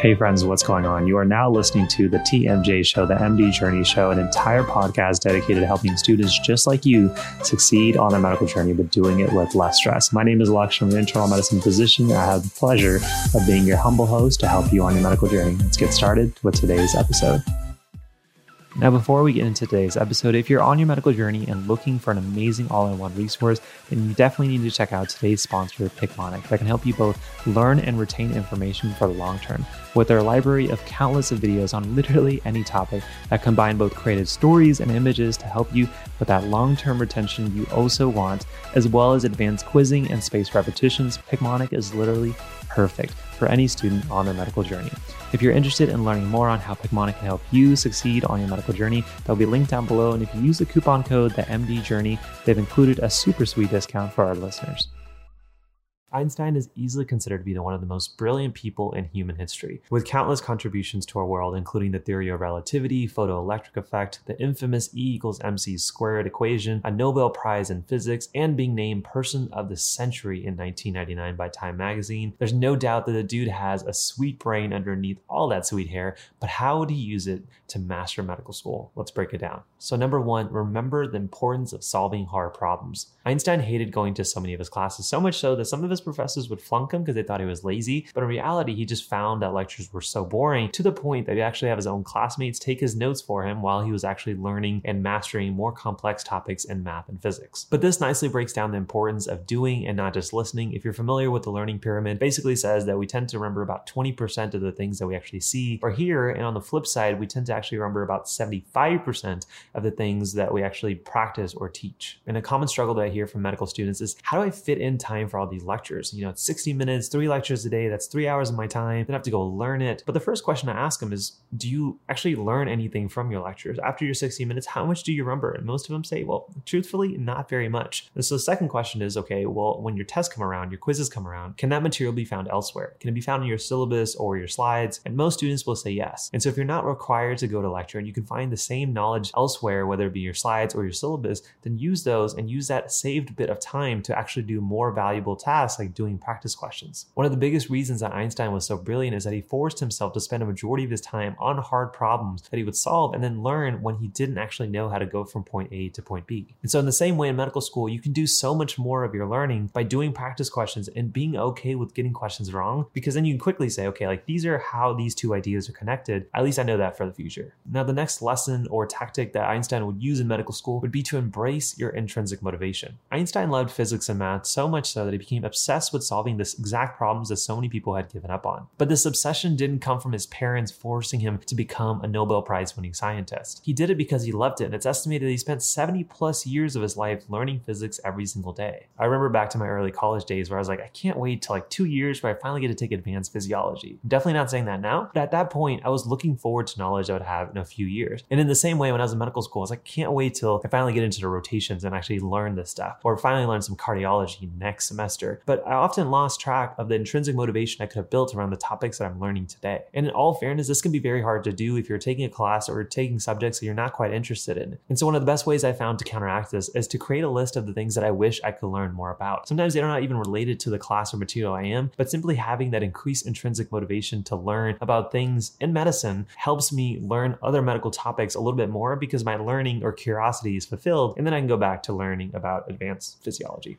Hey, friends, what's going on? You are now listening to the TMJ Show, the MD Journey Show, an entire podcast dedicated to helping students just like you succeed on their medical journey, but doing it with less stress. My name is Alex. I'm an internal medicine physician. I have the pleasure of being your humble host to help you on your medical journey. Let's get started with today's episode. Now, before we get into today's episode, if you're on your medical journey and looking for an amazing all in one resource, then you definitely need to check out today's sponsor, Picmonic, that can help you both learn and retain information for the long term. With their library of countless of videos on literally any topic that combine both creative stories and images to help you with that long term retention you also want, as well as advanced quizzing and spaced repetitions, Picmonic is literally perfect for any student on their medical journey. If you're interested in learning more on how Picmonic can help you succeed on your medical journey, that'll be linked down below. And if you use the coupon code the MD Journey, they've included a super sweet discount for our listeners. Einstein is easily considered to be one of the most brilliant people in human history, with countless contributions to our world, including the theory of relativity, photoelectric effect, the infamous E equals mc squared equation, a Nobel Prize in physics, and being named Person of the Century in 1999 by Time magazine. There's no doubt that the dude has a sweet brain underneath all that sweet hair, but how would he use it to master medical school? Let's break it down. So, number one, remember the importance of solving hard problems. Einstein hated going to so many of his classes, so much so that some of his professors would flunk him because they thought he was lazy. But in reality, he just found that lectures were so boring to the point that he actually have his own classmates take his notes for him while he was actually learning and mastering more complex topics in math and physics. But this nicely breaks down the importance of doing and not just listening. If you're familiar with the learning pyramid, basically says that we tend to remember about 20% of the things that we actually see or hear. And on the flip side, we tend to actually remember about 75% of the things that we actually practice or teach. And a common struggle that I hear from medical students is how do I fit in time for all these lectures? You know, it's 60 minutes, three lectures a day, that's three hours of my time. Then I have to go learn it. But the first question I ask them is, do you actually learn anything from your lectures? After your 60 minutes, how much do you remember? And most of them say, well, truthfully, not very much. And so the second question is, okay, well, when your tests come around, your quizzes come around, can that material be found elsewhere? Can it be found in your syllabus or your slides? And most students will say yes. And so if you're not required to go to lecture and you can find the same knowledge elsewhere, whether it be your slides or your syllabus, then use those and use that saved bit of time to actually do more valuable tasks like doing practice questions. One of the biggest reasons that Einstein was so brilliant is that he forced himself to spend a majority of his time on hard problems that he would solve and then learn when he didn't actually know how to go from point A to point B. And so, in the same way in medical school, you can do so much more of your learning by doing practice questions and being okay with getting questions wrong, because then you can quickly say, okay, like these are how these two ideas are connected. At least I know that for the future. Now, the next lesson or tactic that Einstein would use in medical school would be to embrace your intrinsic motivation. Einstein loved physics and math so much so that he became obsessed with solving this exact problems that so many people had given up on. But this obsession didn't come from his parents forcing him to become a Nobel Prize winning scientist. He did it because he loved it, and it's estimated that he spent 70 plus years of his life learning physics every single day. I remember back to my early college days where I was like, I can't wait till like two years where I finally get to take advanced physiology. I'm definitely not saying that now, but at that point, I was looking forward to knowledge I would have in a few years. And in the same way, when I was in medical school, I was like, can't wait till I finally get into the rotations and actually learn this stuff, or finally learn some cardiology next semester. But I often lost track of the intrinsic motivation I could have built around the topics that I'm learning today. And in all fairness, this can be very hard to do if you're taking a class or taking subjects that you're not quite interested in. And so one of the best ways I found to counteract this is to create a list of the things that I wish I could learn more about. Sometimes they're not even related to the class or material I am, but simply having that increased intrinsic motivation to learn about things in medicine helps me learn other medical topics a little bit more because my learning or curiosity is fulfilled. And then I can go back to learning about advanced physiology.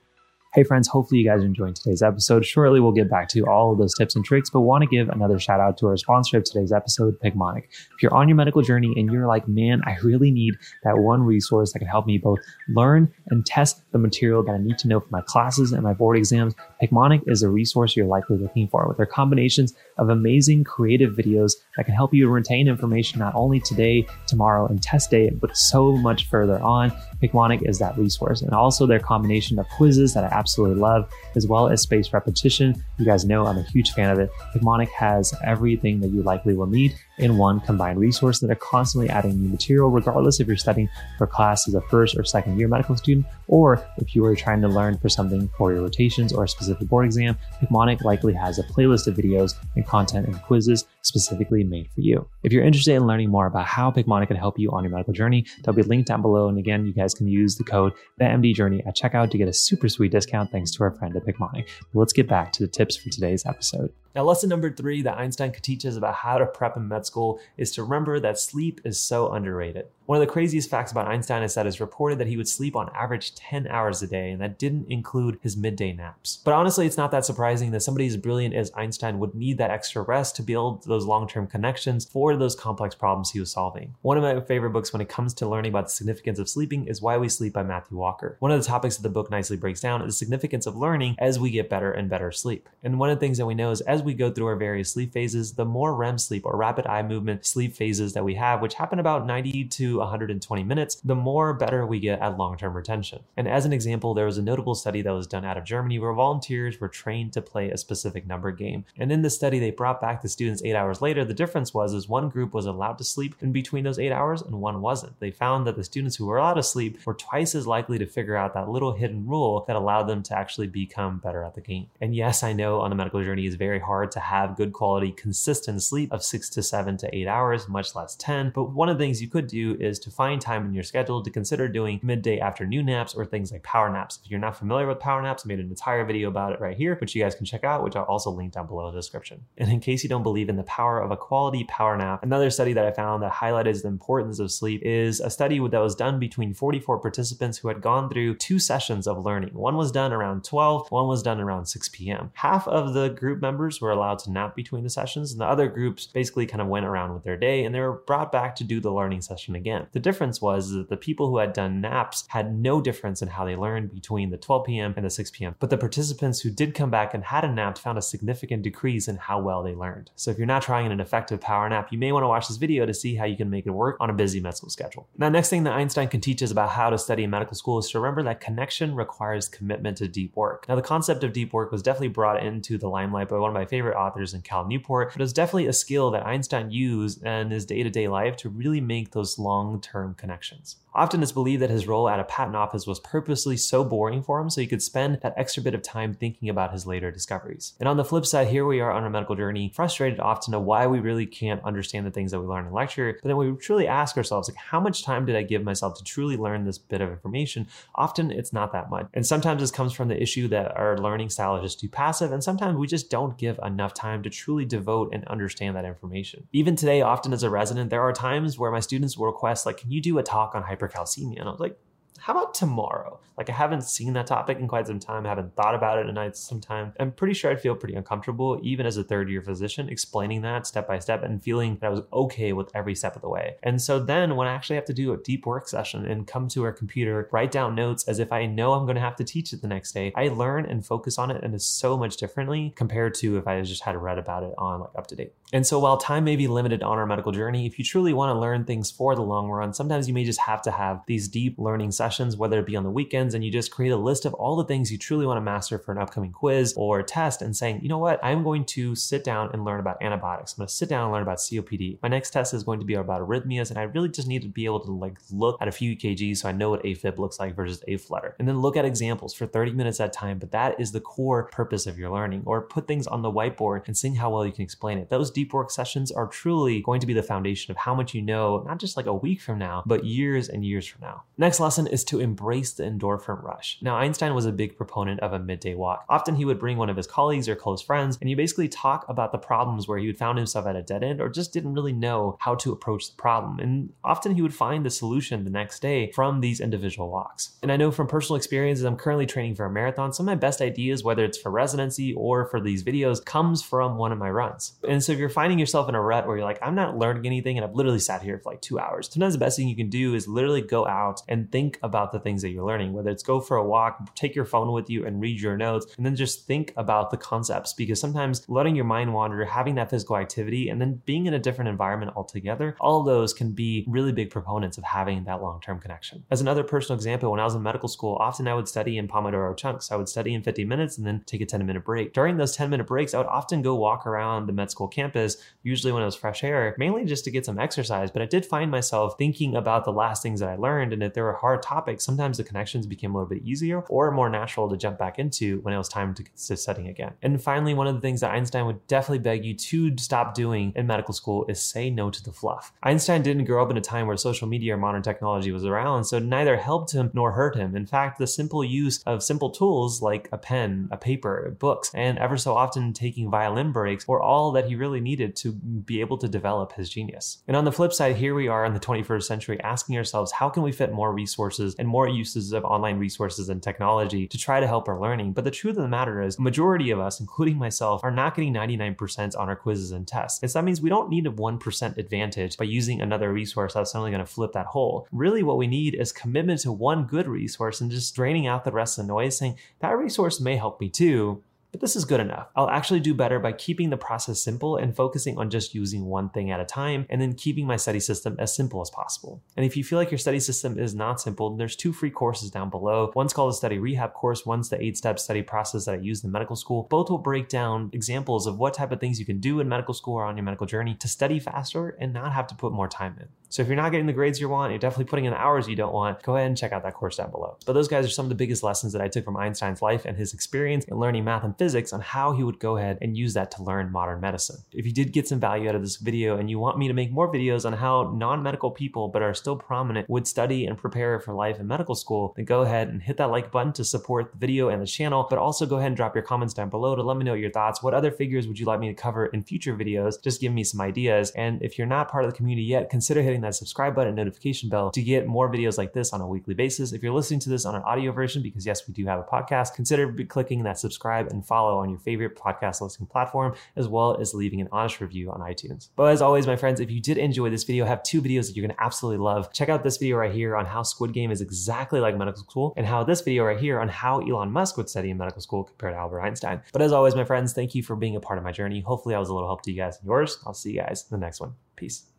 Hey, friends, hopefully you guys are enjoying today's episode. Shortly, we'll get back to all of those tips and tricks, but want to give another shout out to our sponsor of today's episode, Picmonic. If you're on your medical journey and you're like, man, I really need that one resource that can help me both learn and test the material that I need to know for my classes and my board exams, Picmonic is a resource you're likely looking for with their combinations of amazing creative videos that can help you retain information not only today, tomorrow, and test day, but so much further on. Picmonic is that resource. And also their combination of quizzes that I absolutely love, as well as spaced repetition. You guys know I'm a huge fan of it. Picmonic has everything that you likely will need in one combined resource that are constantly adding new material, regardless if you're studying for class as a first or second year medical student, or if you are trying to learn for something for your rotations or a specific board exam, Picmonic likely has a playlist of videos and content and quizzes specifically made for you. If you're interested in learning more about how Picmonic can help you on your medical journey, they'll be linked down below. And again, you guys can use the code the MD Journey at checkout to get a super sweet discount thanks to our friend at Picmonic. But let's get back to the tips for today's episode. Now, lesson number three that Einstein could teach us about how to prep in med school is to remember that sleep is so underrated. One of the craziest facts about Einstein is that it's reported that he would sleep on average 10 hours a day, and that didn't include his midday naps. But honestly, it's not that surprising that somebody as brilliant as Einstein would need that extra rest to build those long term connections for those complex problems he was solving. One of my favorite books when it comes to learning about the significance of sleeping is Why We Sleep by Matthew Walker. One of the topics that the book nicely breaks down is the significance of learning as we get better and better sleep. And one of the things that we know is as we go through our various sleep phases, the more REM sleep or rapid eye movement sleep phases that we have, which happen about 90 to 120 minutes, the more better we get at long term retention. And as an example, there was a notable study that was done out of Germany where volunteers were trained to play a specific number game. And in the study, they brought back the students eight hours later. The difference was is one group was allowed to sleep in between those eight hours and one wasn't. They found that the students who were allowed to sleep were twice as likely to figure out that little hidden rule that allowed them to actually become better at the game. And yes, I know on the medical journey it's very hard to have good quality, consistent sleep of six to seven to eight hours, much less 10. But one of the things you could do is to find time in your schedule to consider doing midday afternoon naps or things like power naps. If you're not familiar with power naps, I made an entire video about it right here, which you guys can check out, which I'll also link down below in the description. And in case you don't believe in the power of a quality power nap, another study that I found that highlighted the importance of sleep is a study that was done between 44 participants who had gone through two sessions of learning. One was done around 12, one was done around 6 p.m. Half of the group members were allowed to nap between the sessions, and the other groups basically kind of went around with their day and they were brought back to do the learning session again. The difference was that the people who had done naps had no difference in how they learned between the 12 p.m. and the 6 p.m. But the participants who did come back and had a nap found a significant decrease in how well they learned. So if you're not trying an effective power nap, you may want to watch this video to see how you can make it work on a busy med school schedule. Now, next thing that Einstein can teach us about how to study in medical school is to remember that connection requires commitment to deep work. Now, the concept of deep work was definitely brought into the limelight by one of my favorite authors in Cal Newport, but it's definitely a skill that Einstein used in his day to day life to really make those long term connections. Often it's believed that his role at a patent office was purposely so boring for him so he could spend that extra bit of time thinking about his later discoveries. And on the flip side, here we are on our medical journey, frustrated often of why we really can't understand the things that we learn in lecture. But then we truly ask ourselves, like, how much time did I give myself to truly learn this bit of information? Often it's not that much. And sometimes this comes from the issue that our learning style is just too passive. And sometimes we just don't give enough time to truly devote and understand that information. Even today, often as a resident, there are times where my students will request, like, can you do a talk on hypercalcemia? And I was like, how about tomorrow? Like I haven't seen that topic in quite some time, I haven't thought about it in some time. I'm pretty sure I'd feel pretty uncomfortable, even as a third year physician, explaining that step by step and feeling that I was okay with every step of the way. And so then when I actually have to do a deep work session and come to our computer, write down notes as if I know I'm going to have to teach it the next day, I learn and focus on it and it's so much differently compared to if I just had read about it on like UpToDate. And so while time may be limited on our medical journey, if you truly want to learn things for the long run, sometimes you may just have to have these deep learning sessions, whether it be on the weekends, and you just create a list of all the things you truly want to master for an upcoming quiz or test and saying, you know what, I'm going to sit down and learn about antibiotics. I'm going to sit down and learn about COPD. My next test is going to be about arrhythmias, and I really just need to be able to like look at a few EKGs so I know what AFib looks like versus aflutter. And then look at examples for 30 minutes at a time, but that is the core purpose of your learning. Or put things on the whiteboard and seeing how well you can explain it. Those deep work sessions are truly going to be the foundation of how much you know, not just like a week from now, but years and years from now. Next lesson is to embrace the endorphin rush. Now, Einstein was a big proponent of a midday walk. Often he would bring one of his colleagues or close friends, and you basically talk about the problems where he had found himself at a dead end or just didn't really know how to approach the problem. And often he would find the solution the next day from these individual walks. And I know from personal experiences, I'm currently training for a marathon. Some of my best ideas, whether it's for residency or for these videos, comes from one of my runs. And so if you're finding yourself in a rut where you're like, I'm not learning anything and I've literally sat here for like two hours, sometimes the best thing you can do is literally go out and think the things that you're learning, whether it's go for a walk, take your phone with you and read your notes, and then just think about the concepts because sometimes letting your mind wander, having that physical activity, and then being in a different environment altogether, all of those can be really big proponents of having that long term connection. As another personal example, when I was in medical school, often I would study in Pomodoro chunks. I would study in 50 minutes and then take a 10 minute break. During those 10 minute breaks, I would often go walk around the med school campus, usually when it was fresh air, mainly just to get some exercise. But I did find myself thinking about the last things that I learned. And if there were hard topics, topics, sometimes the connections became a little bit easier or more natural to jump back into when it was time to, to studying again. And finally, one of the things that Einstein would definitely beg you to stop doing in medical school is say no to the fluff. Einstein didn't grow up in a time where social media or modern technology was around, so neither helped him nor hurt him. In fact, the simple use of simple tools like a pen, a paper, books, and ever so often taking violin breaks were all that he really needed to be able to develop his genius. And on the flip side, here we are in the 21st century asking ourselves, how can we fit more resources and more uses of online resources and technology to try to help our learning? But the truth of the matter is, the majority of us, including myself, are not getting 99% on our quizzes and tests. And so that means we don't need a 1% advantage by using another resource that's suddenly going to flip that hole. Really, what we need is commitment to one good resource and just draining out the rest of the noise, saying that resource may help me too, but this is good enough. I'll actually do better by keeping the process simple and focusing on just using one thing at a time and then keeping my study system as simple as possible. And if you feel like your study system is not simple, there's two free courses down below. One's called the study rehab course, one's the eight step study process that I use in medical school. Both will break down examples of what type of things you can do in medical school or on your medical journey to study faster and not have to put more time in. So if you're not getting the grades you want, you're definitely putting in the hours you don't want, go ahead and check out that course down below. But those guys are some of the biggest lessons that I took from Einstein's life and his experience in learning math and physics on how he would go ahead and use that to learn modern medicine. If you did get some value out of this video and you want me to make more videos on how non-medical people but are still prominent would study and prepare for life in medical school, then go ahead and hit that like button to support the video and the channel, but also go ahead and drop your comments down below to let me know your thoughts. What other figures would you like me to cover in future videos? Just give me some ideas. And if you're not part of the community yet, consider hitting that subscribe button notification bell to get more videos like this on a weekly basis. If you're listening to this on an audio version, because yes, we do have a podcast, consider clicking that subscribe and follow on your favorite podcast listening platform, as well as leaving an honest review on iTunes. But as always, my friends, if you did enjoy this video, I have two videos that you're going to absolutely love. Check out this video right here on how Squid Game is exactly like medical school, and how this video right here on how Elon Musk would study in medical school compared to Albert Einstein. But as always, my friends, thank you for being a part of my journey. Hopefully, I was a little help to you guys and yours. I'll see you guys in the next one. Peace.